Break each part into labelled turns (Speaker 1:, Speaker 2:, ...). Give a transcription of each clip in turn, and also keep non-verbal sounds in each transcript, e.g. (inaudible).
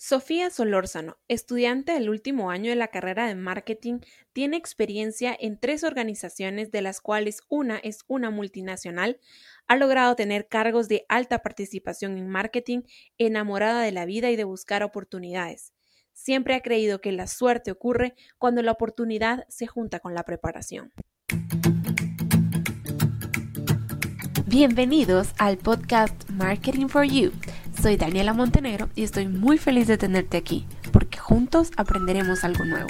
Speaker 1: Sofía Solórzano, estudiante del último año de la carrera de marketing, tiene experiencia en tres organizaciones de las cuales una es una multinacional, ha logrado tener cargos de alta participación en marketing, enamorada de la vida y de buscar oportunidades. Siempre ha creído que la suerte ocurre cuando la oportunidad se junta con la preparación. Bienvenidos al podcast Marketing for You soy Daniela Montenegro y estoy muy feliz de tenerte aquí, porque juntos aprenderemos algo nuevo.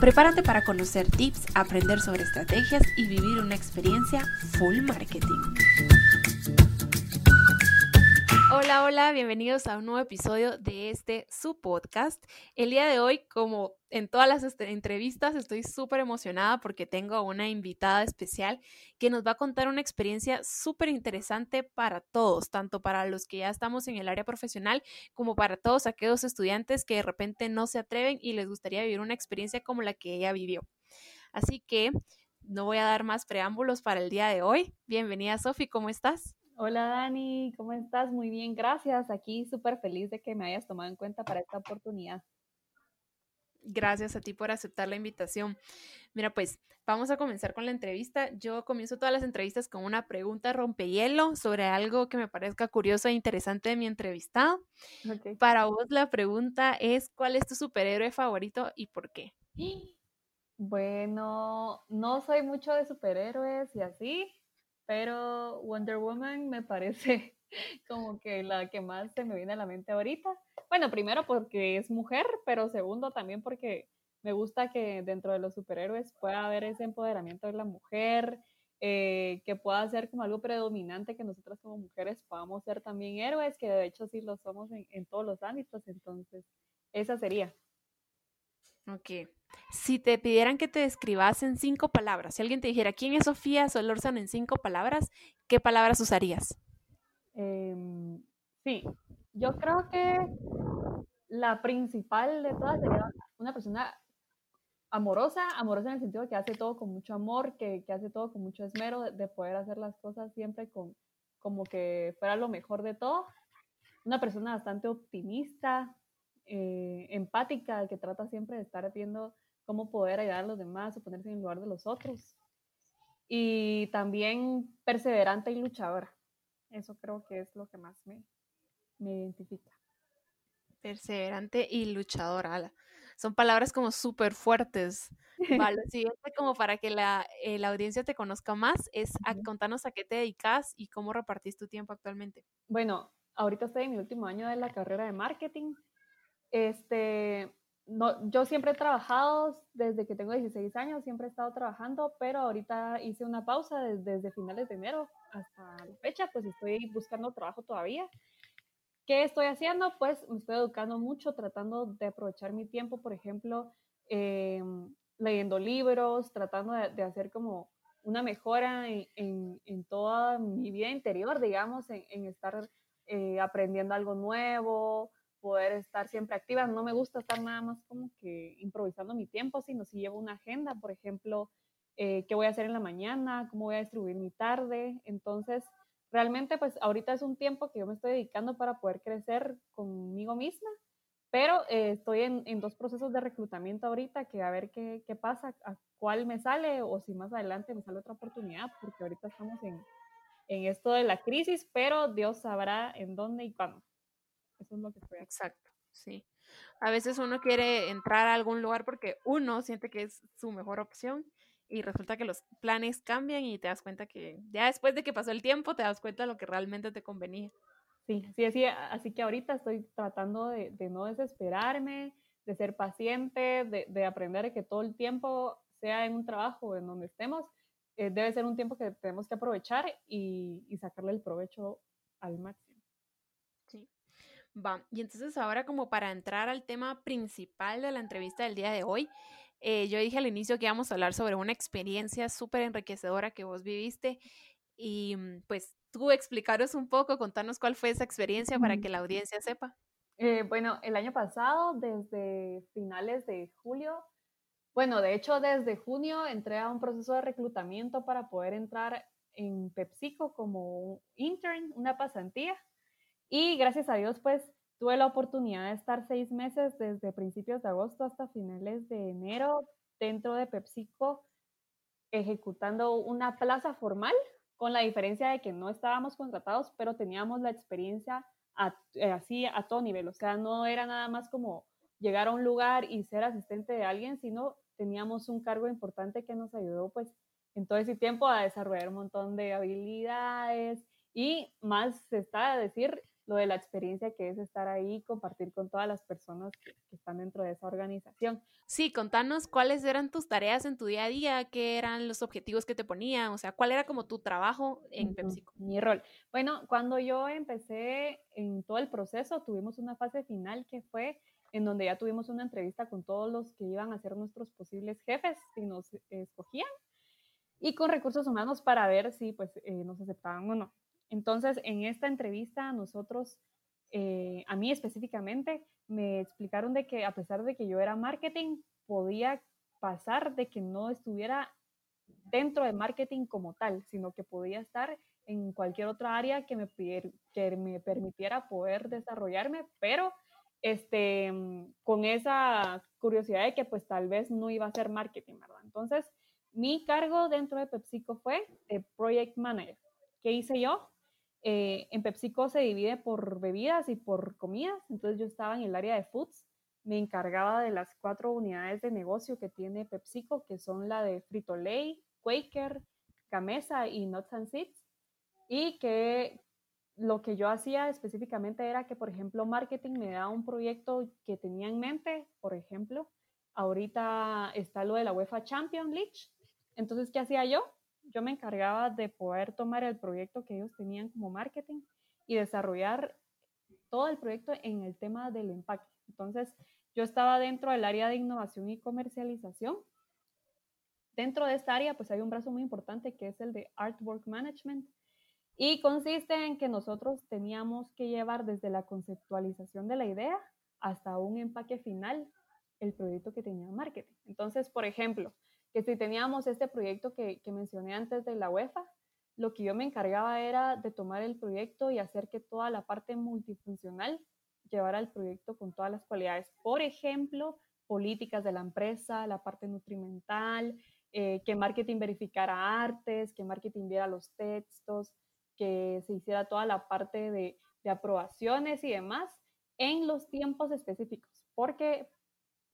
Speaker 1: Prepárate para conocer tips, aprender sobre estrategias y vivir una experiencia full marketing. Hola, hola, bienvenidos a un nuevo episodio de este su podcast. El día de hoy, como en todas las este, entrevistas, estoy súper emocionada porque tengo una invitada especial que nos va a contar una experiencia súper interesante para todos, tanto para los que ya estamos en el área profesional como para todos aquellos estudiantes que de repente no se atreven y les gustaría vivir una experiencia como la que ella vivió. Así que no voy a dar más preámbulos para el día de hoy. Bienvenida, Sofi, ¿cómo estás?
Speaker 2: Hola Dani, ¿cómo estás? Muy bien, gracias. Aquí súper feliz de que me hayas tomado en cuenta para esta oportunidad.
Speaker 1: Gracias a ti por aceptar la invitación. Mira, pues vamos a comenzar con la entrevista. Yo comienzo todas las entrevistas con una pregunta rompehielo sobre algo que me parezca curioso e interesante de mi entrevistado. Para vos la pregunta es, ¿cuál es tu superhéroe favorito y por qué? (gasps)
Speaker 2: Bueno, no soy mucho de superhéroes y así, pero Wonder Woman me parece (laughs) como que la que más se me viene a la mente ahorita. Bueno, primero porque es mujer, pero segundo también porque me gusta que dentro de los superhéroes pueda haber ese empoderamiento de la mujer, eh, que pueda ser como algo predominante, que nosotras como mujeres podamos ser también héroes, que de hecho sí lo somos en, en todos los ámbitos, entonces esa sería.
Speaker 1: Ok. Si te pidieran que te describas en cinco palabras, si alguien te dijera quién es Sofía Solórzano en cinco palabras, ¿qué palabras usarías?
Speaker 2: Em, sí, yo creo que la principal de todas sería una persona amorosa, amorosa en el sentido de que hace todo con mucho amor, que, hace todo con mucho esmero, de, poder hacer las cosas siempre con como que fuera lo mejor de todo. Una persona bastante optimista, eh, empática, que trata siempre de estar viendo cómo poder ayudar a los demás o ponerse en el lugar de los otros. Y también perseverante y luchadora. Eso creo que es lo que más me, me identifica.
Speaker 1: Perseverante y luchadora. Son palabras como súper fuertes. (laughs) Vale, siguiente como para que la, eh, la, audiencia te conozca más es a, contarnos a qué te dedicas y cómo repartís tu tiempo actualmente.
Speaker 2: Bueno, ahorita estoy en mi último año de la carrera de marketing. Este, no, yo siempre he trabajado desde que tengo 16 años, siempre he estado trabajando, pero ahorita hice una pausa desde, finales de enero hasta la fecha, pues estoy buscando trabajo todavía. ¿Qué estoy haciendo? Pues me estoy educando mucho, tratando de aprovechar mi tiempo, por ejemplo, em, leyendo libros, tratando de, hacer como una mejora en, en, toda mi vida interior, digamos, en, estar eh, aprendiendo algo nuevo, poder estar siempre activa. No me gusta estar nada más como que improvisando mi tiempo, sino si llevo una agenda, por ejemplo, eh, qué voy a hacer en la mañana, cómo voy a distribuir mi tarde. Entonces, realmente, pues ahorita es un tiempo que yo me estoy dedicando para poder crecer conmigo misma, pero eh, estoy en, en, dos procesos de reclutamiento ahorita, que a ver qué, qué, pasa, a cuál me sale o si más adelante me sale otra oportunidad, porque ahorita estamos en, en esto de la crisis, pero Dios sabrá en dónde y cuándo. Eso es lo que estoy
Speaker 1: Exacto, sí. A veces uno quiere entrar a algún lugar porque uno siente que es su mejor opción y resulta que los planes cambian y te das cuenta que ya después de que pasó el tiempo te das cuenta de lo que realmente te convenía.
Speaker 2: Sí, sí, así, así que ahorita estoy tratando de, de no desesperarme, de ser paciente, de, de, aprender que todo el tiempo, sea en un trabajo o en donde estemos, eh, debe ser un tiempo que tenemos que aprovechar y, y sacarle el provecho al máximo.
Speaker 1: Va, y entonces ahora como para entrar al tema principal de la entrevista del día de hoy, eh, yo dije al inicio que íbamos a hablar sobre una experiencia súper enriquecedora que vos viviste y mm, pues tú explicaros un poco, contarnos cuál fue esa experiencia para que la audiencia sepa.
Speaker 2: Eh, bueno, el año pasado, desde finales de julio, bueno, de hecho desde junio entré a un proceso de reclutamiento para poder entrar en PepsiCo como intern, una pasantía. Y gracias a Dios, pues tuve la oportunidad de estar seis meses desde principios de agosto hasta finales de enero dentro de PepsiCo ejecutando una plaza formal, con la diferencia de que no estábamos contratados, pero teníamos la experiencia eh, así a todo nivel. O sea, no era nada más como llegar a un lugar y ser asistente de alguien, sino teníamos un cargo importante que nos ayudó pues en todo ese tiempo a desarrollar un montón de habilidades y más se está a decir lo de la experiencia que es estar ahí, compartir con todas las personas que, están dentro de esa organización.
Speaker 1: Sí, contanos cuáles eran tus tareas en tu día a día, qué eran los objetivos que te ponían, o sea, cuál era como tu trabajo en PepsiCo.
Speaker 2: Mi rol. Bueno, cuando yo empecé en todo el proceso, tuvimos una fase final que fue en donde ya tuvimos una entrevista con todos los que iban a ser nuestros posibles jefes, si nos escogían, y con recursos humanos para ver si pues eh, nos aceptaban o no. Entonces, en esta entrevista, nosotros, eh, a mí específicamente, me explicaron de que a pesar de que yo era marketing, podía pasar de que no estuviera dentro de marketing como tal, sino que podía estar en cualquier otra área que me, que me permitiera poder desarrollarme, pero este, con esa curiosidad de que pues tal vez no iba a ser marketing, ¿verdad? Entonces, mi cargo dentro de PepsiCo fue de Project Manager. ¿Qué hice yo? Eh, en PepsiCo se divide por bebidas y por comidas, entonces yo estaba en el área de foods, me encargaba de las cuatro unidades de negocio que tiene PepsiCo, que son la de Frito-Lay, Quaker, Camesa y Nuts and Seeds, y que lo que yo hacía específicamente era que, por ejemplo, marketing me daba un proyecto que tenía en mente, por ejemplo, ahorita está lo de la UEFA Champions League, entonces, ¿qué hacía yo? Yo me encargaba de poder tomar el proyecto que ellos tenían como marketing y desarrollar todo el proyecto en el tema del empaque. Entonces, yo estaba dentro del área de innovación y comercialización. Dentro de esta área, pues hay un brazo muy importante que es el de Artwork Management y consiste en que nosotros teníamos que llevar desde la conceptualización de la idea hasta un empaque final el proyecto que tenía marketing. Entonces, por ejemplo, que si teníamos este proyecto que, que mencioné antes de la UEFA, lo que yo me encargaba era de tomar el proyecto y hacer que toda la parte multifuncional llevara el proyecto con todas las cualidades. Por ejemplo, políticas de la empresa, la parte nutrimental, eh, que marketing verificara artes, que marketing viera los textos, que se hiciera toda la parte de, de aprobaciones y demás en los tiempos específicos. Porque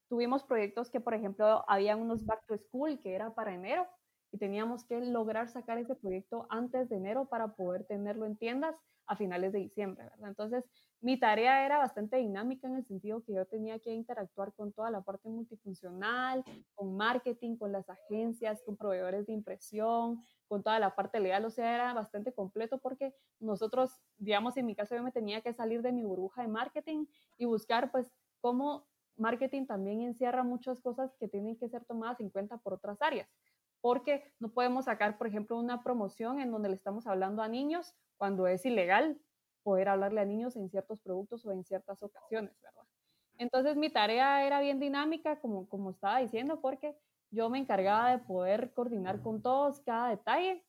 Speaker 2: tuvimos proyectos que, por ejemplo, había unos back to school que era para enero y teníamos que lograr sacar ese proyecto antes de enero para poder tenerlo en tiendas a finales de diciembre, ¿verdad? Entonces, mi tarea era bastante dinámica en el sentido que yo tenía que interactuar con toda la parte multifuncional, con marketing, con las agencias, con proveedores de impresión, con toda la parte legal, o sea, era bastante completo porque nosotros, digamos, en mi caso yo me tenía que salir de mi burbuja de marketing y buscar pues cómo marketing también encierra muchas cosas que tienen que ser tomadas en cuenta por otras áreas, porque no podemos sacar, por ejemplo, una promoción en donde le estamos hablando a niños cuando es ilegal poder hablarle a niños en ciertos productos o en ciertas ocasiones, ¿verdad? Entonces mi tarea era bien dinámica, como, como estaba diciendo, porque yo me encargaba de poder coordinar con todos cada detalle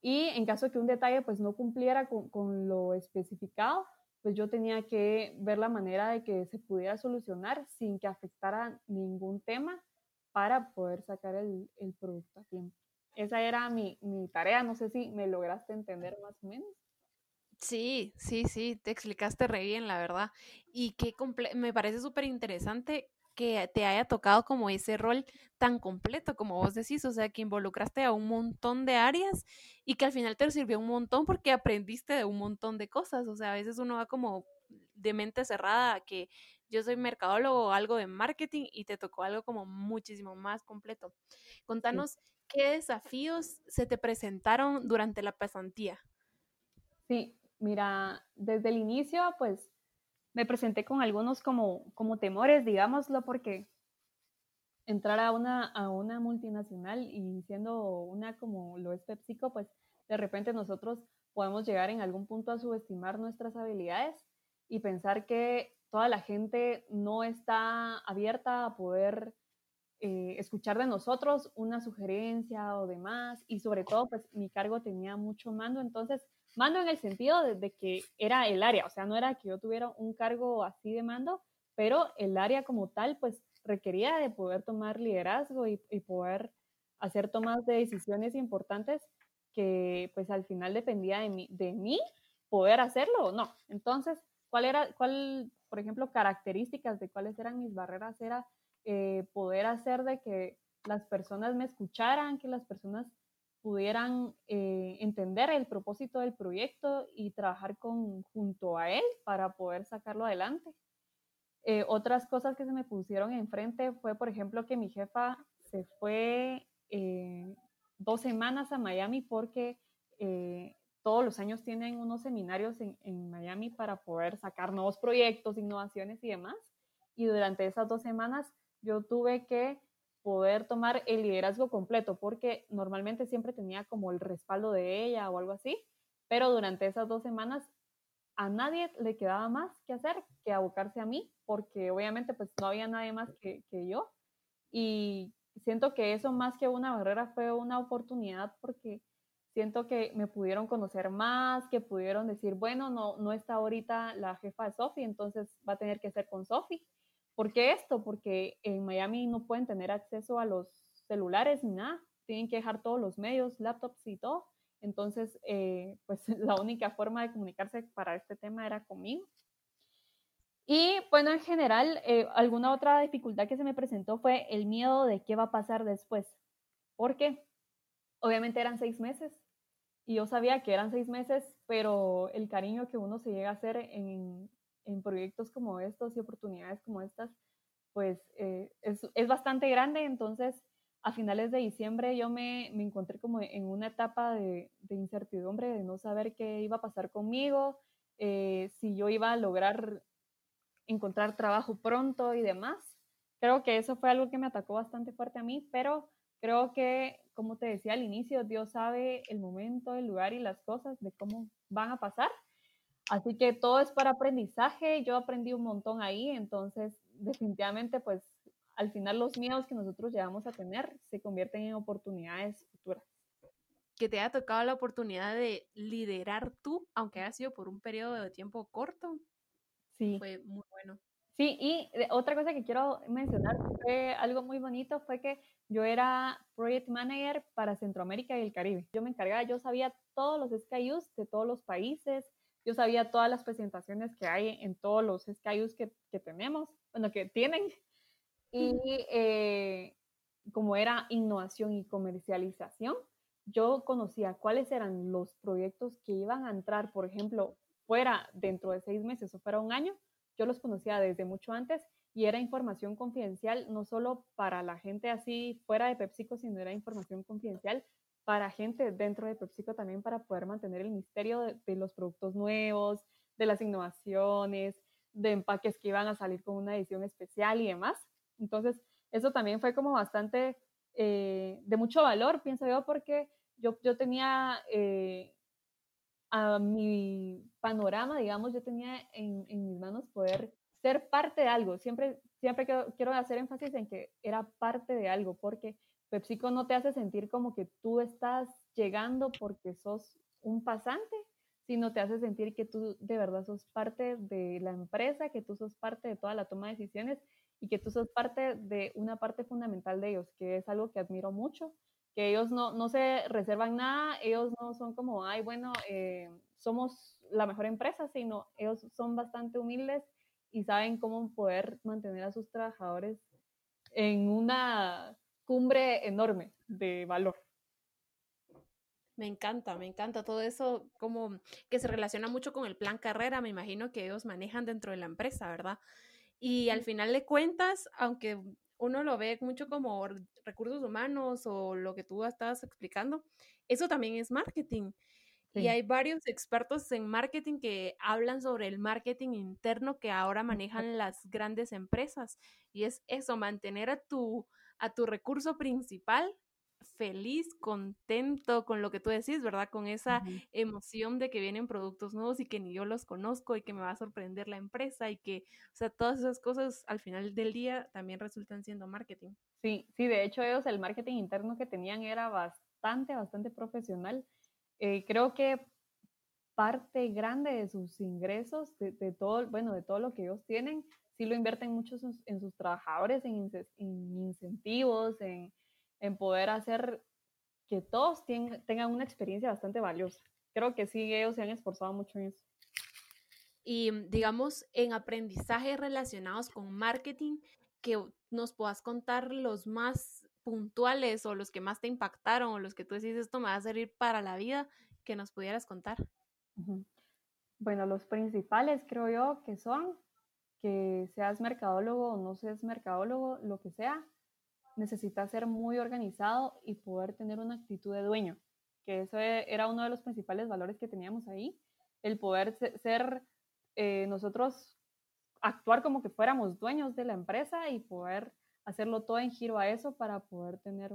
Speaker 2: y en caso que un detalle pues no cumpliera con, con lo especificado, pues yo tenía que ver la manera de que se pudiera solucionar sin que afectara ningún tema para poder sacar el, el producto a tiempo. Esa era mi, mi, tarea, no sé si me lograste entender más o menos.
Speaker 1: Sí, sí, sí, te explicaste re bien, la verdad. Y que me parece súper interesante que te haya tocado como ese rol tan completo como vos decís, o sea, que involucraste a un montón de áreas y que al final te sirvió un montón porque aprendiste de un montón de cosas, o sea, a veces uno va como de mente cerrada que yo soy mercadólogo o algo de marketing y te tocó algo como muchísimo más completo. Contanos qué desafíos se te presentaron durante la pasantía.
Speaker 2: Sí, mira, desde el inicio, pues me presenté con algunos como, como temores, digámoslo, porque entrar a una, a una multinacional y siendo una como lo es PepsiCo, pues de repente nosotros podemos llegar en algún punto a subestimar nuestras habilidades y pensar que toda la gente no está abierta a poder eh, escuchar de nosotros una sugerencia o demás. Y sobre todo, pues mi cargo tenía mucho mando, entonces mando en el sentido de, que era el área, o sea, no era que yo tuviera un cargo así de mando, pero el área como tal, pues requería de poder tomar liderazgo y, poder hacer tomas de decisiones importantes que pues al final dependía de mí, de mí poder hacerlo o no. Entonces, ¿cuál era, cuál, por ejemplo, características de cuáles eran mis barreras? Era eh, poder hacer de que las personas me escucharan, que las personas pudieran eh, entender el propósito del proyecto y trabajar con, junto a él para poder sacarlo adelante. Eh, otras cosas que se me pusieron enfrente fue, por ejemplo, que mi jefa se fue eh, dos semanas a Miami porque todos los años tienen unos seminarios en, en Miami para poder sacar nuevos proyectos, innovaciones y demás. Y durante esas dos semanas yo tuve que poder tomar el liderazgo completo, porque normalmente siempre tenía como el respaldo de ella o algo así, pero durante esas dos semanas a nadie le quedaba más que hacer que abocarse a mí, porque obviamente pues no había nadie más que, que yo. Y siento que eso más que una barrera fue una oportunidad porque siento que me pudieron conocer más, que pudieron decir, bueno, no, no está ahorita la jefa de Sofi, entonces va a tener que ser con Sofi. ¿Por qué esto? Porque en Miami no pueden tener acceso a los celulares ni nada, tienen que dejar todos los medios, laptops y todo. Entonces, eh, (laughs) pues la única forma de comunicarse para este tema era conmigo. Y bueno, en general, eh, alguna otra dificultad que se me presentó fue el miedo de qué va a pasar después. Porque obviamente eran seis meses y yo sabía que eran seis meses, pero el cariño que uno se llega a hacer en, en proyectos como estos y oportunidades como estas, pues eh, es, es, bastante grande. Entonces, a finales de diciembre yo me, me encontré como en una etapa de, incertidumbre, de no saber qué iba a pasar conmigo, eh, si yo iba a lograr encontrar trabajo pronto y demás. Creo que eso fue algo que me atacó bastante fuerte a mí, pero creo que, como te decía al inicio, Dios sabe el momento, el lugar y las cosas de cómo van a pasar. Así que todo es para aprendizaje, yo aprendí un montón ahí, entonces definitivamente pues al final los miedos que nosotros llegamos a tener se convierten en oportunidades futuras.
Speaker 1: Que te haya tocado la oportunidad de liderar tú, aunque haya sido por un periodo de tiempo corto.
Speaker 2: Sí.
Speaker 1: Fue muy bueno.
Speaker 2: Sí, y otra cosa que quiero mencionar fue algo muy bonito, fue que yo era Project Manager para Centroamérica y el Caribe. Yo me encargaba, yo sabía todos los SKUs de todos los países, yo sabía todas las presentaciones que hay en todos los SKUs que, que tenemos, bueno, que tienen. Y eh, como era innovación y comercialización, yo conocía cuáles eran los proyectos que iban a entrar, por ejemplo, fuera dentro de seis meses o fuera un año, yo los conocía desde mucho antes y era información confidencial, no solo para la gente así fuera de PepsiCo, sino era información confidencial para gente dentro de PepsiCo también para poder mantener el misterio de, los productos nuevos, de las innovaciones, de empaques que iban a salir con una edición especial y demás. Entonces, eso también fue como bastante eh, de mucho valor, pienso yo, porque yo, yo tenía eh, a mi panorama, digamos, yo tenía en, en, mis manos poder ser parte de algo. Siempre, siempre quiero, quiero hacer énfasis en que era parte de algo, porque PepsiCo no te hace sentir como que tú estás llegando porque sos un pasante, sino te hace sentir que tú de verdad sos parte de la empresa, que tú sos parte de toda la toma de decisiones y que tú sos parte de una parte fundamental de ellos, que es algo que admiro mucho, que ellos no, no se reservan nada, ellos no son como, ay, bueno, eh, somos la mejor empresa, sino ellos son bastante humildes y saben cómo poder mantener a sus trabajadores en una cumbre enorme de valor.
Speaker 1: Me encanta, me encanta todo eso, como que se relaciona mucho con el plan carrera, me imagino que ellos manejan dentro de la empresa, ¿verdad? Y al final de cuentas, aunque uno lo ve mucho como recursos humanos o lo que tú estabas explicando, eso también es marketing. Y hay varios expertos en marketing que hablan sobre el marketing interno que ahora manejan las grandes empresas. Y es eso, mantener a tu, a tu recurso principal feliz, contento con lo que tú decís, ¿verdad? Con esa emoción de que vienen productos nuevos y que ni yo los conozco y que me va a sorprender la empresa y que, o sea, todas esas cosas al final del día también resultan siendo marketing.
Speaker 2: Sí, sí, de hecho ellos el marketing interno que tenían era bastante, bastante profesional. Eh, creo que parte grande de sus ingresos, de, todo, bueno, de todo lo que ellos tienen, sí lo invierten mucho en sus, trabajadores, en, incentivos, en, poder hacer que todos tengan una experiencia bastante valiosa. Creo que sí, ellos se han esforzado mucho en eso.
Speaker 1: Y digamos, en aprendizajes relacionados con marketing, que nos puedas contar los más puntuales o los que más te impactaron o los que tú decís esto me va a servir para la vida, que nos pudieras contar.
Speaker 2: Bueno, los principales creo yo que son que seas mercadólogo o no seas mercadólogo, lo que sea, necesitas ser muy organizado y poder tener una actitud de dueño, que eso e, era uno de los principales valores que teníamos ahí, el poder ser eh, nosotros actuar como que fuéramos dueños de la empresa y poder hacerlo todo en giro a eso para poder tener,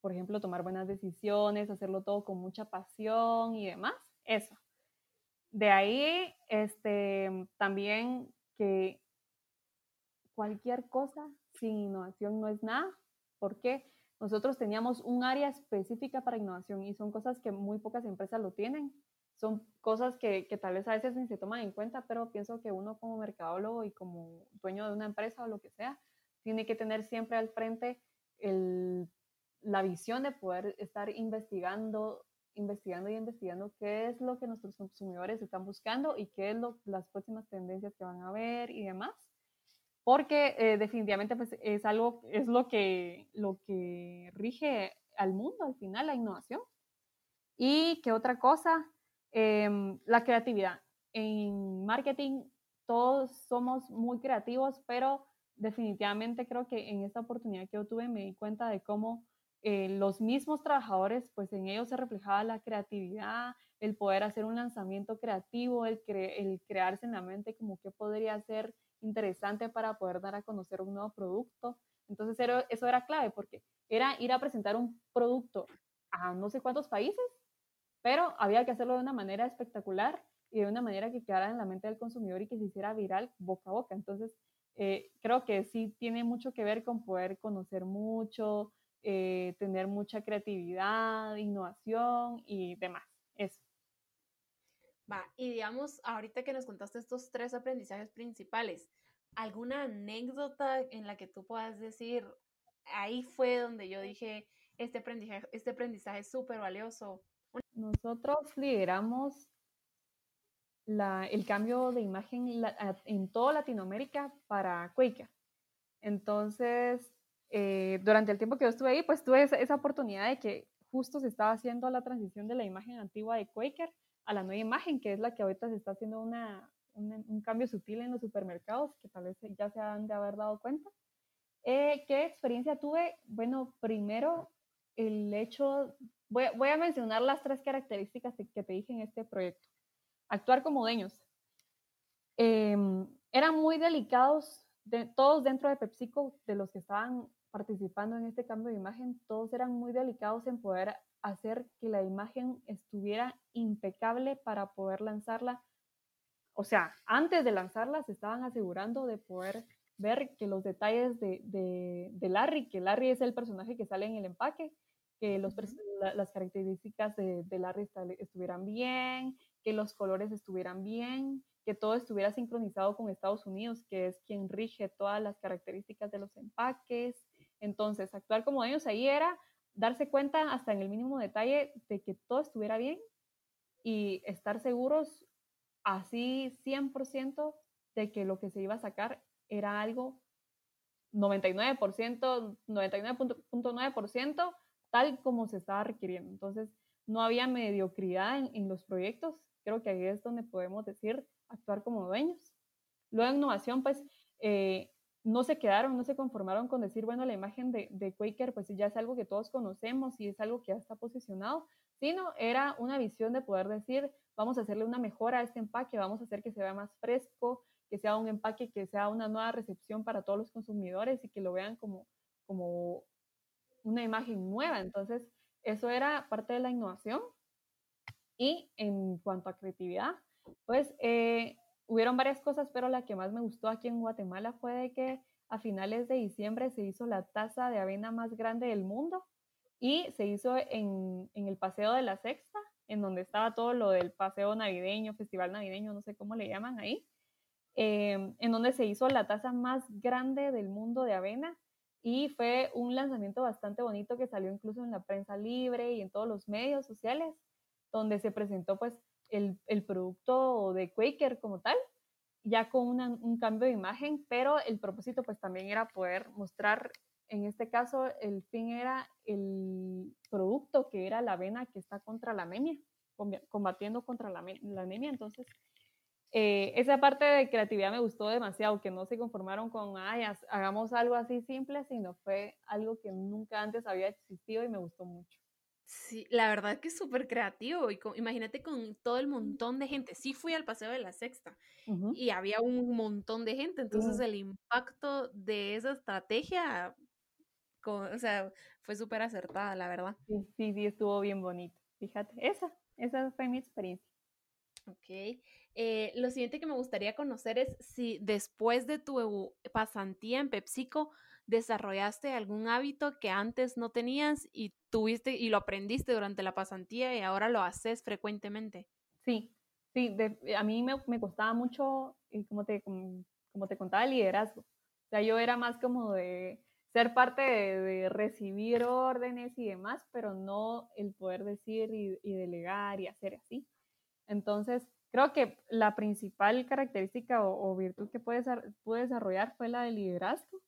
Speaker 2: por ejemplo, tomar buenas decisiones, hacerlo todo con mucha pasión y demás. Eso. De ahí, este, también que cualquier cosa sin innovación no es nada. porque Nosotros teníamos un área específica para innovación y son cosas que muy pocas empresas lo tienen. Son cosas que, que tal vez a veces ni se toman en cuenta, pero pienso que uno como mercadólogo y como dueño de una empresa o lo que sea, tiene que tener siempre al frente la visión de poder estar investigando, investigando y investigando qué es lo que nuestros consumidores están buscando y qué es lo, las próximas tendencias que van a ver y demás. Porque eh, definitivamente pues, es algo, es lo que, lo que rige al mundo al final, la innovación. Y qué otra cosa, em, la creatividad. En marketing todos somos muy creativos, pero definitivamente creo que en esta oportunidad que yo tuve me di cuenta de cómo eh, los mismos trabajadores, pues en ellos se reflejaba la creatividad, el poder hacer un lanzamiento creativo, el, crearse en la mente como qué podría ser interesante para poder dar a conocer un nuevo producto. Entonces eso era clave porque era ir a presentar un producto a no sé cuántos países, pero había que hacerlo de una manera espectacular y de una manera que quedara en la mente del consumidor y que se hiciera viral boca a boca. Entonces, eh, creo que sí tiene mucho que ver con poder conocer mucho, eh, tener mucha creatividad, innovación y demás. Eso.
Speaker 1: Va, y digamos, ahorita que nos contaste estos tres aprendizajes principales, ¿alguna anécdota en la que tú puedas decir, ahí fue donde yo dije, este aprendizaje, este aprendizaje es súper valioso?
Speaker 2: Nosotros lideramos el cambio de imagen en toda Latinoamérica para Quaker. Entonces, eh, durante el tiempo que yo estuve ahí, pues tuve esa, oportunidad de que justo se estaba haciendo la transición de la imagen antigua de Quaker a la nueva imagen, que es la que ahorita se está haciendo una, un cambio sutil en los supermercados, que tal vez ya se han de haber dado cuenta. Eh, ¿Qué experiencia tuve? Bueno, primero, el hecho, voy, voy a mencionar las tres características que te dije en este proyecto actuar como dueños. Em, eran muy delicados, de, todos dentro de PepsiCo, de los que estaban participando en este cambio de imagen, todos eran muy delicados en poder hacer que la imagen estuviera impecable para poder lanzarla. O sea, antes de lanzarla se estaban asegurando de poder ver que los detalles de, de, Larry, que Larry es el personaje que sale en el empaque, que los, las características de, de Larry estuvieran bien, que los colores estuvieran bien, que todo estuviera sincronizado con Estados Unidos, que es quien rige todas las características de los empaques. Entonces, actuar como ellos ahí era darse cuenta hasta en el mínimo detalle de que todo estuviera bien y estar seguros así 100% de que lo que se iba a sacar era algo 99%, 99.9% tal como se estaba requiriendo. Entonces, no había mediocridad en, los proyectos, Creo que ahí es donde podemos decir actuar como dueños. Luego, innovación, pues eh, no se quedaron, no se conformaron con decir, bueno, la imagen de, de, Quaker, pues ya es algo que todos conocemos y es algo que ya está posicionado, sino era una visión de poder decir, vamos a hacerle una mejora a este empaque, vamos a hacer que se vea más fresco, que sea un empaque que sea una nueva recepción para todos los consumidores y que lo vean como, como una imagen nueva. Entonces, eso era parte de la innovación. Y en cuanto a creatividad, pues eh, hubieron varias cosas, pero la que más me gustó aquí en Guatemala fue de que a finales de diciembre se hizo la taza de avena más grande del mundo y se hizo en, en el Paseo de la Sexta, en donde estaba todo lo del paseo navideño, festival navideño, no sé cómo le llaman ahí, em, en donde se hizo la taza más grande del mundo de avena y fue un lanzamiento bastante bonito que salió incluso en la prensa libre y en todos los medios sociales, donde se presentó pues el, producto de Quaker como tal, ya con un cambio de imagen, pero el propósito pues también era poder mostrar, en este caso el fin era el producto que era la avena que está contra la anemia, combatiendo contra la, la anemia, entonces eh, esa parte de creatividad me gustó demasiado, que no se conformaron con, ay, hagamos algo así simple, sino fue algo que nunca antes había existido y me gustó mucho.
Speaker 1: Sí, la verdad que es súper creativo. Y imagínate con todo el montón de gente. Sí fui al Paseo de la Sexta y había un montón de gente. Entonces el impacto de esa estrategia, o sea, fue súper acertada, la verdad.
Speaker 2: Sí, sí, sí, estuvo bien bonito. Fíjate, esa, esa fue mi experiencia.
Speaker 1: Ok. Eh, lo siguiente que me gustaría conocer es si después de tu pasantía en PepsiCo desarrollaste algún hábito que antes no tenías y tuviste y lo aprendiste durante la pasantía y ahora lo haces frecuentemente.
Speaker 2: Sí, sí, a mí me, me, costaba mucho, y como te, como, te contaba, el liderazgo. O sea, yo era más como de ser parte de, recibir órdenes y demás, pero no el poder decir y, y delegar y hacer así. Entonces, creo que la principal característica o, virtud que pude, pude, desarrollar fue la de liderazgo.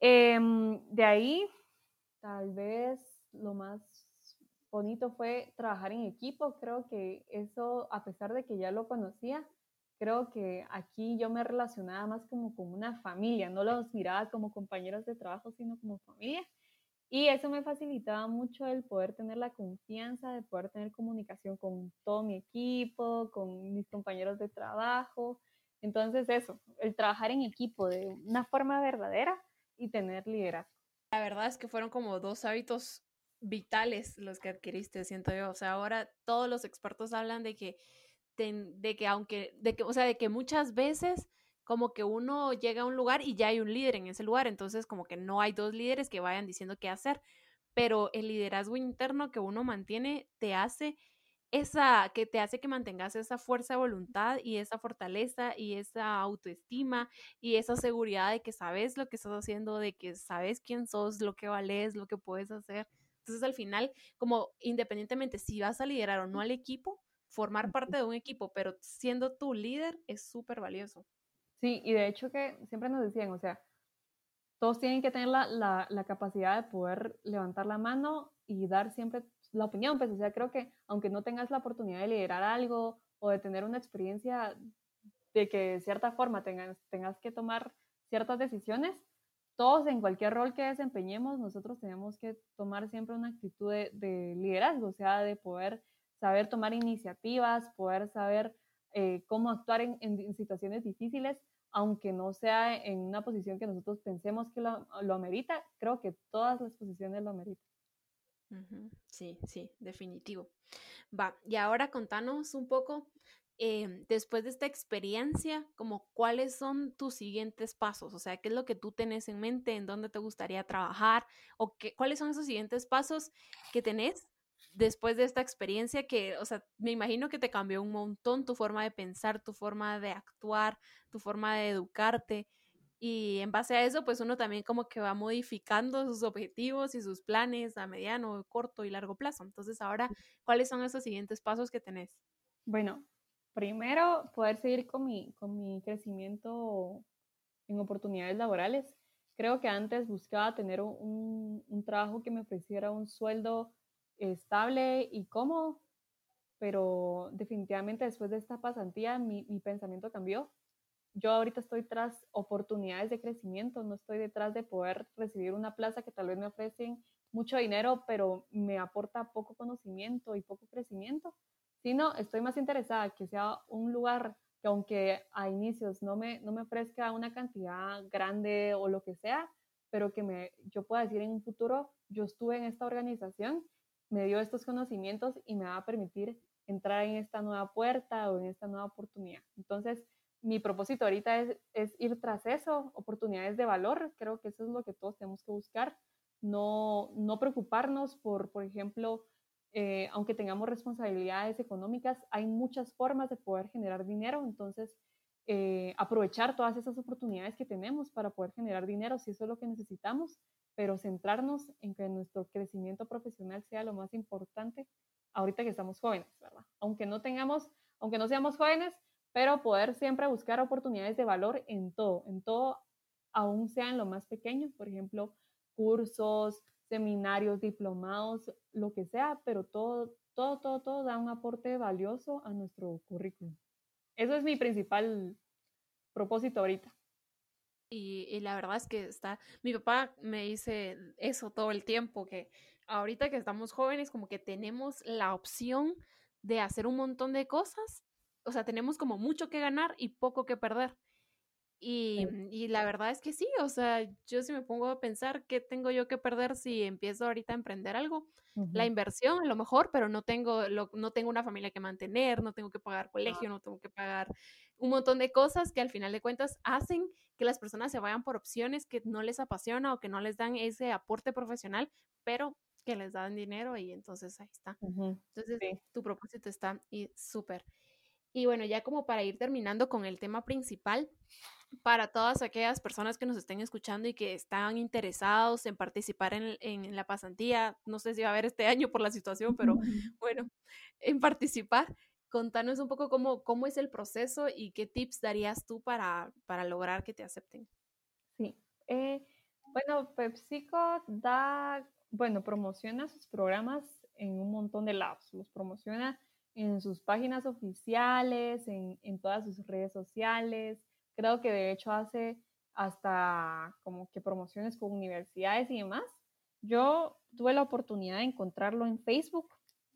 Speaker 2: Em, de ahí, tal vez lo más bonito fue trabajar en equipo. Creo que eso, a pesar de que ya lo conocía, creo que aquí yo me relacionaba más como con una familia, no los miraba como compañeros de trabajo, sino como familia. Y eso me facilitaba mucho el poder tener la confianza, de poder tener comunicación con todo mi equipo, con mis compañeros de trabajo. Entonces eso, el trabajar en equipo de una forma verdadera y tener liderazgo.
Speaker 1: La verdad es que fueron como dos hábitos vitales los que adquiriste, siento yo. O sea, ahora todos los expertos hablan de que, de, que aunque, de que, o sea, de que muchas veces como que uno llega a un lugar y ya hay un líder en ese lugar, entonces como que no hay dos líderes que vayan diciendo qué hacer, pero el liderazgo interno que uno mantiene te hace esa, que te hace que mantengas esa fuerza de voluntad y esa fortaleza y esa autoestima y esa seguridad de que sabes lo que estás haciendo, de que sabes quién sos, lo que vales, lo que puedes hacer. Entonces al final, como independientemente si vas a liderar o no al equipo, formar parte de un equipo, pero siendo tu líder es súper valioso.
Speaker 2: Sí, y de hecho que siempre nos decían, o sea, todos tienen que tener la, la, la capacidad de poder levantar la mano y dar siempre la opinión, pues, o sea, creo que aunque no tengas la oportunidad de liderar algo o de tener una experiencia de que de cierta forma tengas, tengas que tomar ciertas decisiones, todos en cualquier rol que desempeñemos, nosotros tenemos que tomar siempre una actitud de, liderazgo, o sea, de poder saber tomar iniciativas, poder saber eh, cómo actuar en, en, situaciones difíciles, aunque no sea en una posición que nosotros pensemos que lo, lo amerita, creo que todas las posiciones lo ameritan.
Speaker 1: Sí, sí, definitivo. Va, y ahora contanos un poco, em, después de esta experiencia, como cuáles son tus siguientes pasos, o sea, qué es lo que tú tenés en mente, en dónde te gustaría trabajar, o qué, cuáles son esos siguientes pasos que tenés después de esta experiencia que, o sea, me imagino que te cambió un montón tu forma de pensar, tu forma de actuar, tu forma de educarte. Y en base a eso, pues uno también como que va modificando sus objetivos y sus planes a mediano, corto y largo plazo. Entonces, ahora, ¿cuáles son esos siguientes pasos que tenés?
Speaker 2: Bueno, primero, poder seguir con mi, con mi crecimiento en oportunidades laborales. Creo que antes buscaba tener un, un trabajo que me ofreciera un sueldo estable y cómodo, pero definitivamente después de esta pasantía mi, mi pensamiento cambió yo ahorita estoy tras oportunidades de crecimiento, no estoy detrás de poder recibir una plaza que tal vez me ofrecen mucho dinero, pero me aporta poco conocimiento y poco crecimiento, sino estoy más interesada que sea un lugar que aunque a inicios no me, no me ofrezca una cantidad grande o lo que sea, pero que me, yo pueda decir en un futuro, yo estuve en esta organización, me dio estos conocimientos y me va a permitir entrar en esta nueva puerta o en esta nueva oportunidad. Entonces, mi propósito ahorita es, ir tras eso, oportunidades de valor. Creo que eso es lo que todos tenemos que buscar. No, no preocuparnos por, por ejemplo, eh, aunque tengamos responsabilidades económicas, hay muchas formas de poder generar dinero, entonces eh, aprovechar todas esas oportunidades que tenemos para poder generar dinero, si eso es lo que necesitamos, pero centrarnos en que nuestro crecimiento profesional sea lo más importante ahorita que estamos jóvenes, ¿verdad? Aunque no tengamos, aunque no seamos jóvenes, pero poder siempre buscar oportunidades de valor en todo, en todo, aún sea en lo más pequeño, por ejemplo, cursos, seminarios, diplomados, lo que sea, pero todo, todo, todo, todo da un aporte valioso a nuestro currículum. Eso es mi principal propósito ahorita.
Speaker 1: Y, y, la verdad es que está, mi papá me dice eso todo el tiempo, que ahorita que estamos jóvenes, como que tenemos la opción de hacer un montón de cosas, o sea, tenemos como mucho que ganar y poco que perder. Y, y, la verdad es que sí, o sea, yo si me pongo a pensar qué tengo yo que perder si empiezo ahorita a emprender algo, la inversión a lo mejor, pero no tengo, no tengo una familia que mantener, no tengo que pagar colegio, no tengo que pagar un montón de cosas que al final de cuentas hacen que las personas se vayan por opciones que no les apasiona o que no les dan ese aporte profesional, pero que les dan dinero y entonces ahí está. Entonces tu propósito está súper. Y bueno, ya como para ir terminando con el tema principal, para todas aquellas personas que nos estén escuchando y que están interesados en participar en, en, la pasantía, no sé si va a haber este año por la situación, pero (laughs) bueno, en participar, contanos un poco cómo, cómo es el proceso y qué tips darías tú para, para lograr que te acepten.
Speaker 2: Sí, eh, bueno, PepsiCo da, bueno, promociona sus programas en un montón de lados, los promociona en sus páginas oficiales, en, en todas sus redes sociales, Creo que de hecho hace hasta como que promociones con universidades y demás. Yo tuve la oportunidad de encontrarlo en Facebook.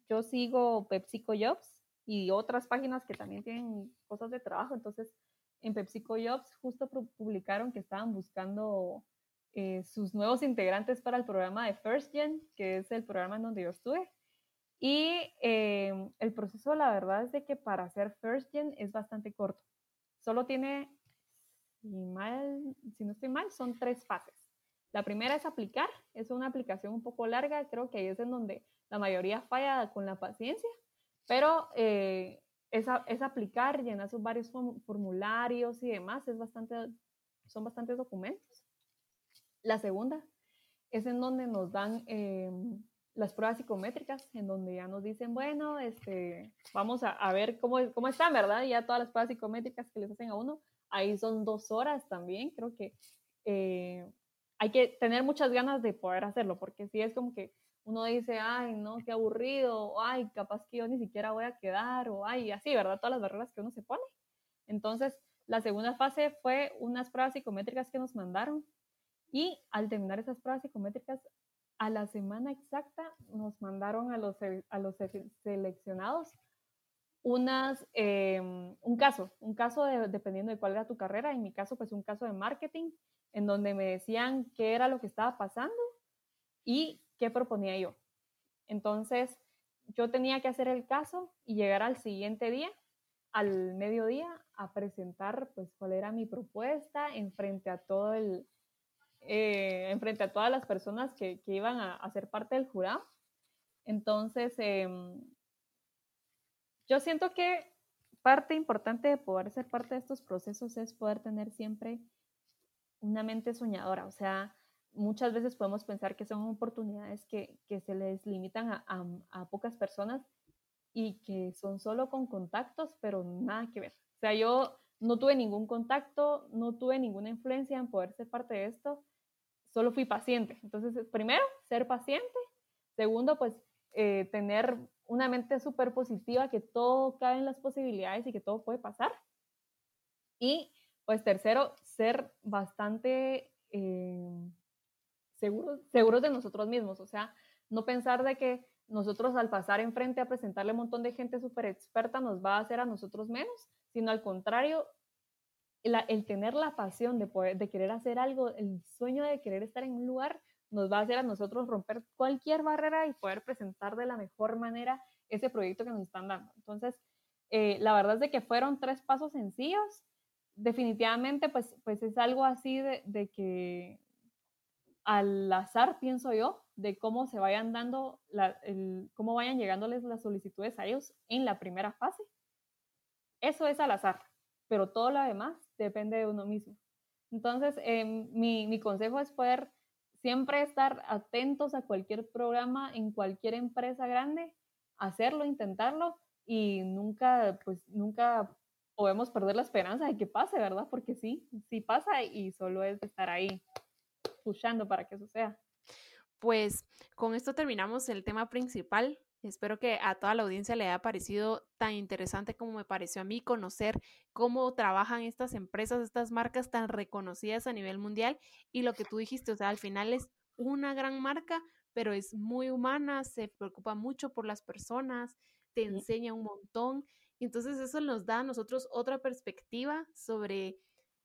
Speaker 2: Yo sigo PepsiCo Jobs y otras páginas que también tienen cosas de trabajo. Entonces, en PepsiCo Jobs justo publicaron que estaban buscando eh, sus nuevos integrantes para el programa de First Gen, que es el programa en donde yo estuve. Y eh, el proceso, la verdad, es de que para hacer First Gen es bastante corto. Solo tiene si, mal, si no estoy mal, son tres fases. La primera es aplicar, es una aplicación un poco larga, creo que ahí es en donde la mayoría falla con la paciencia, pero eh, es, es, aplicar, llenar sus varios formularios y demás, es bastante, son bastantes documentos. La segunda es en donde nos dan em, las pruebas psicométricas, en donde ya nos dicen, bueno, este, vamos a, a, ver cómo, cómo están, ¿verdad? Ya todas las pruebas psicométricas que les hacen a uno, ahí son dos horas también, creo que eh, hay que tener muchas ganas de poder hacerlo, porque si es como que uno dice, ay, no, qué aburrido, ay, capaz que yo ni siquiera voy a quedar, o ay, así, ¿verdad? Todas las barreras que uno se pone. Entonces, la segunda fase fue unas pruebas psicométricas que nos mandaron y al terminar esas pruebas psicométricas, a la semana exacta nos mandaron a los, a los seleccionados unas, em, un caso, un caso dependiendo de cuál era tu carrera, en mi caso pues un caso de marketing, en donde me decían qué era lo que estaba pasando y qué proponía yo. Entonces, yo tenía que hacer el caso y llegar al siguiente día, al mediodía, a presentar pues cuál era mi propuesta en frente a todo el, eh, en frente a todas las personas que, que iban a, a, ser parte del jurado. Entonces, eh, yo siento que parte importante de poder ser parte de estos procesos es poder tener siempre una mente soñadora, o sea, muchas veces podemos pensar que son oportunidades que, que se les limitan a, a, a, pocas personas y que son solo con contactos, pero nada que ver. O sea, yo no tuve ningún contacto, no tuve ninguna influencia en poder ser parte de esto, solo fui paciente. Entonces, primero, ser paciente. Segundo, pues eh, tener una mente súper positiva, que todo cabe en las posibilidades y que todo puede pasar. Y pues tercero, ser bastante eh, seguros, seguros de nosotros mismos, o sea, no pensar de que nosotros al pasar enfrente a presentarle un montón de gente súper experta nos va a hacer a nosotros menos, sino al contrario, el, tener la pasión de, poder, de querer hacer algo, el sueño de querer estar en un lugar, nos va a hacer a nosotros romper cualquier barrera y poder presentar de la mejor manera ese proyecto que nos están dando. Entonces, eh, la verdad es de que fueron tres pasos sencillos. Definitivamente, pues, pues es algo así de, que al azar, pienso yo, de cómo se vayan dando, el, cómo vayan llegándoles las solicitudes a ellos en la primera fase. Eso es al azar, pero todo lo demás depende de uno mismo. Entonces, eh, mi, mi consejo es poder siempre estar atentos a cualquier programa en cualquier empresa grande, hacerlo, intentarlo y nunca, pues nunca podemos perder la esperanza de que pase, ¿verdad? Porque sí, sí pasa y solo es estar ahí pushando para que eso sea.
Speaker 1: Pues con esto terminamos el tema principal. Espero que a toda la audiencia le haya parecido tan interesante como me pareció a mí conocer cómo trabajan estas empresas, estas marcas tan reconocidas a nivel mundial y lo que tú dijiste, o sea, al final es una gran marca, pero es muy humana, se preocupa mucho por las personas, te enseña un montón. Entonces eso nos da a nosotros otra perspectiva sobre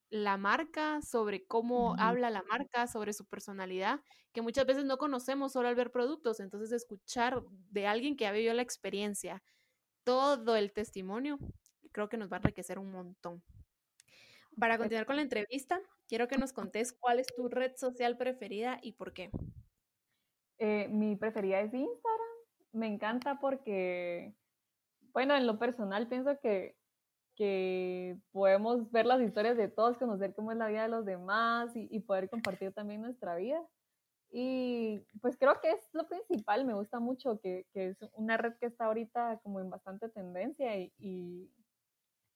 Speaker 1: la marca, sobre cómo habla la marca, sobre su personalidad, que muchas veces no conocemos solo al ver productos. Entonces, escuchar de alguien que ha vivido la experiencia, todo el testimonio, creo que nos va a enriquecer un montón. Para continuar con la entrevista, quiero que nos contés cuál es tu red social preferida y por qué.
Speaker 2: Eh, mi preferida es Instagram. Me encanta porque, bueno, en lo personal pienso que que podemos ver las historias de todos, conocer cómo es la vida de los demás y, poder compartir también nuestra vida. Y pues creo que es lo principal, me gusta mucho, que, que es una red que está ahorita como en bastante tendencia y,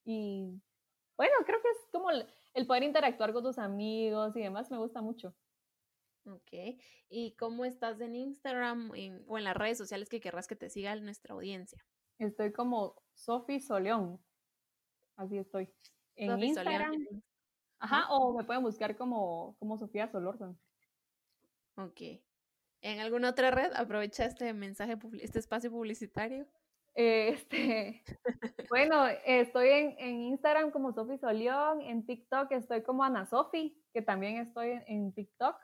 Speaker 2: y, bueno, creo que es como el, poder interactuar con tus amigos y demás, me gusta mucho.
Speaker 1: Ok, ¿y cómo estás en Instagram o en las redes sociales que querrás que te siga nuestra audiencia?
Speaker 2: Estoy como Sofi Soleón así estoy. En Instagram. Ajá, o me pueden buscar como, como Sofía Solórzano.
Speaker 1: Ok. ¿En alguna otra red aprovecha este mensaje, este espacio publicitario?
Speaker 2: Este, (laughs) bueno, estoy en, Instagram como Sofi Solión, en TikTok estoy como Ana Sofi, que también estoy en, TikTok.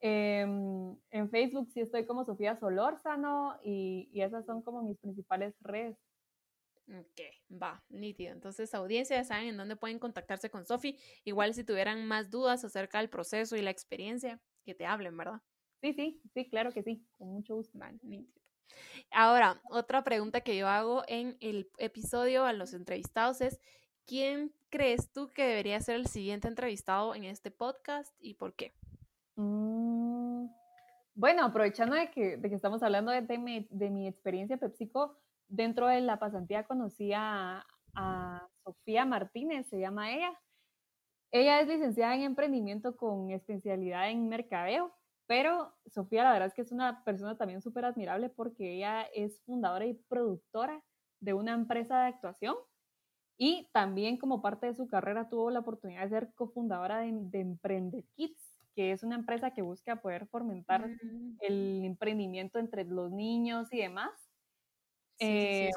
Speaker 2: Em, en Facebook sí estoy como Sofía Solórzano y, y esas son como mis principales redes.
Speaker 1: Ok, va, nítido. Entonces, audiencia, ya saben en dónde pueden contactarse con Sofi. Igual si tuvieran más dudas acerca del proceso y la experiencia, que te hablen, ¿verdad?
Speaker 2: Sí, sí, sí, claro que sí, con mucho gusto.
Speaker 1: Vale, nítido. Ahora, otra pregunta que yo hago en el episodio a los entrevistados es, ¿quién crees tú que debería ser el siguiente entrevistado en este podcast y por qué?
Speaker 2: Mm, bueno, aprovechando de que, de que estamos hablando de, de, mi, de mi experiencia PepsiCo, dentro de la pasantía conocí a, Sofía Martínez, se llama ella. Ella es licenciada en emprendimiento con especialidad en mercadeo, pero Sofía la verdad es que es una persona también súper admirable porque ella es fundadora y productora de una empresa de actuación y también como parte de su carrera tuvo la oportunidad de ser cofundadora de, de Emprende Kids, que es una empresa que busca poder fomentar mm. el emprendimiento entre los niños y demás. Eh,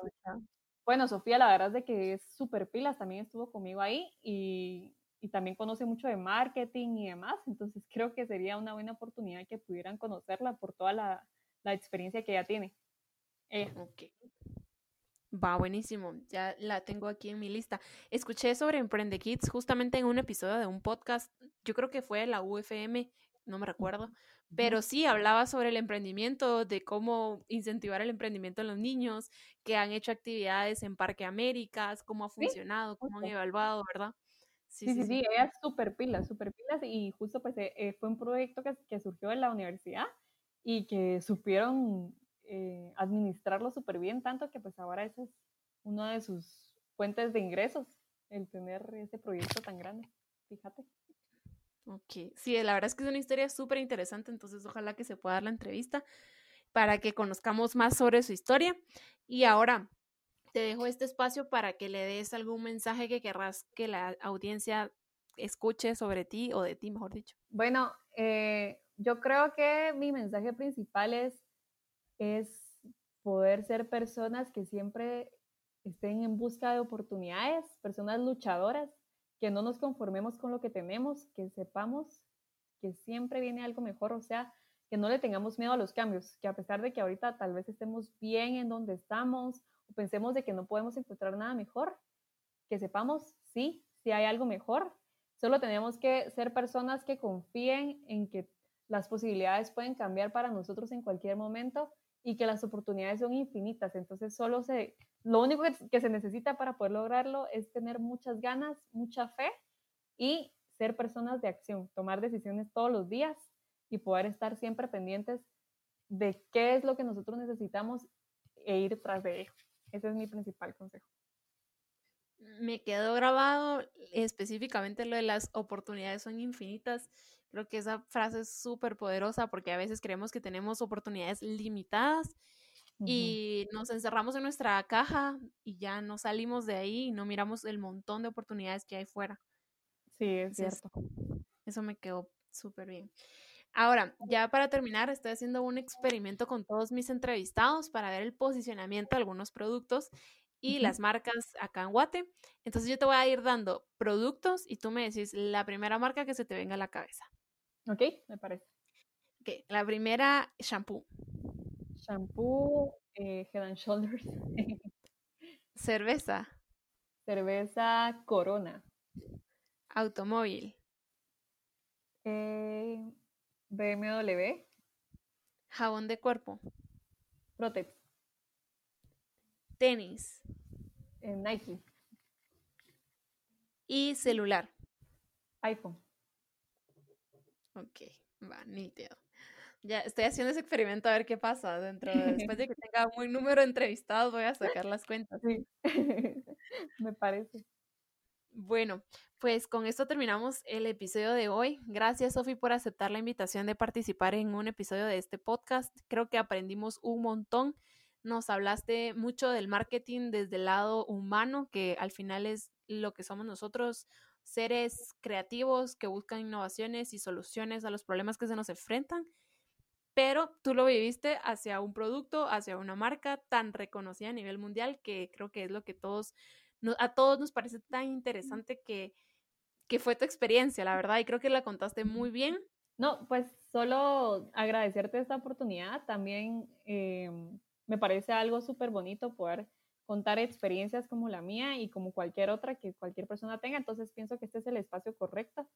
Speaker 2: bueno, Sofía, la verdad es de que es súper pilas, también estuvo conmigo ahí y, y, también conoce mucho de marketing y demás, entonces creo que sería una buena oportunidad que pudieran conocerla por toda la, la experiencia que ella tiene.
Speaker 1: Va, buenísimo. Ya la tengo aquí en mi lista. Escuché sobre Emprende Kids justamente en un episodio de un podcast, yo creo que fue la UFM, no me recuerdo, pero sí hablaba sobre el emprendimiento, de cómo incentivar el emprendimiento en los niños, que han hecho actividades en Parque Américas, cómo ha funcionado, cómo han evaluado, ¿verdad?
Speaker 2: Sí, sí, sí, ella es súper pilas, súper pilas y justo pues eh, eh, fue un proyecto que, que, surgió en la universidad y que supieron eh, administrarlo súper bien, tanto que pues ahora es uno de sus fuentes de ingresos, el tener ese proyecto tan grande, fíjate.
Speaker 1: Ok, sí, la verdad es que es una historia súper interesante, entonces ojalá que se pueda dar la entrevista para que conozcamos más sobre su historia. Y ahora te dejo este espacio para que le des algún mensaje que querrás que la audiencia escuche sobre ti o de ti, mejor dicho.
Speaker 2: Bueno, eh, yo creo que mi mensaje principal es, es poder ser personas que siempre estén en busca de oportunidades, personas luchadoras, que no nos conformemos con lo que tenemos, que sepamos que siempre viene algo mejor, o sea, que no le tengamos miedo a los cambios, que a pesar de que ahorita tal vez estemos bien en donde estamos o pensemos de que no podemos encontrar nada mejor, que sepamos, sí, si hay algo mejor, solo tenemos que ser personas que confíen en que las posibilidades pueden cambiar para nosotros en cualquier momento y que las oportunidades son infinitas. Entonces, solo se, lo único que, se necesita para poder lograrlo es tener muchas ganas, mucha fe y ser personas de acción, tomar decisiones todos los días y poder estar siempre pendientes de qué es lo que nosotros necesitamos e ir tras de ello. Ese es mi principal consejo.
Speaker 1: Me quedó grabado específicamente lo de las oportunidades son infinitas. Creo que esa frase es súper poderosa porque a veces creemos que tenemos oportunidades limitadas y nos encerramos en nuestra caja y ya no salimos de ahí y no miramos el montón de oportunidades que hay fuera.
Speaker 2: Sí, es cierto.
Speaker 1: Eso me quedó súper bien. Ahora, ya para terminar, estoy haciendo un experimento con todos mis entrevistados para ver el posicionamiento de algunos productos y las marcas acá en Guate. Entonces yo te voy a ir dando productos y tú me decís la primera marca que se te venga a la cabeza.
Speaker 2: Ok, me parece.
Speaker 1: Ok, la primera, shampoo.
Speaker 2: Shampoo, eh, Head and Shoulders. (laughs)
Speaker 1: Cerveza.
Speaker 2: Cerveza Corona.
Speaker 1: Automóvil.
Speaker 2: Eh, BMW.
Speaker 1: Jabón de cuerpo.
Speaker 2: Protex.
Speaker 1: Tenis.
Speaker 2: Eh, Nike.
Speaker 1: Y celular.
Speaker 2: iPhone.
Speaker 1: Ok, va, nítido. Ya estoy haciendo ese experimento a ver qué pasa. Dentro después de que (laughs) tenga un buen número de entrevistados, voy a sacar las cuentas.
Speaker 2: Sí, (laughs) me parece.
Speaker 1: Bueno, pues con esto terminamos el episodio de hoy. Gracias, Sofi, por aceptar la invitación de participar en un episodio de este podcast. Creo que aprendimos un montón. Nos hablaste mucho del marketing desde el lado humano, que al final es lo que somos nosotros, seres creativos que buscan innovaciones y soluciones a los problemas que se nos enfrentan. Pero tú lo viviste hacia un producto, hacia una marca tan reconocida a nivel mundial que creo que es lo que todos a todos nos parece tan interesante que, que fue tu experiencia, la verdad, y creo que la contaste muy bien.
Speaker 2: No, pues solo agradecerte esta oportunidad. También eh, me parece algo súper bonito poder contar experiencias como la mía y como cualquier otra que cualquier persona tenga. Entonces pienso que este es el espacio correcto.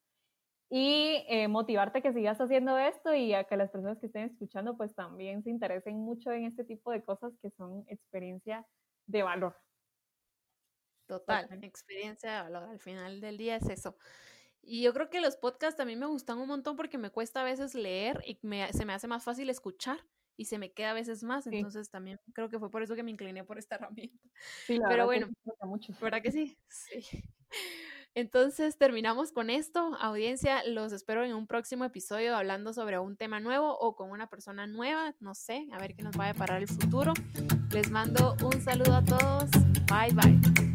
Speaker 2: Y eh, motivarte que sigas haciendo esto y a que las personas que estén escuchando pues también se interesen mucho en este tipo de cosas que son experiencia de valor.
Speaker 1: Total, experiencia al final del día es eso. Y yo creo que los podcasts a mí me gustan un montón porque me cuesta a veces leer y se me hace más fácil escuchar y se me queda a veces más. Entonces también creo que fue por eso que me incliné por esta herramienta.
Speaker 2: Sí,
Speaker 1: Pero bueno,
Speaker 2: mucho.
Speaker 1: ¿verdad que sí? Sí. Entonces terminamos con esto. Audiencia, los espero en un próximo episodio hablando sobre un tema nuevo o con una persona nueva. No sé, a ver qué nos va a deparar el futuro. Les mando un saludo a todos. Bye bye.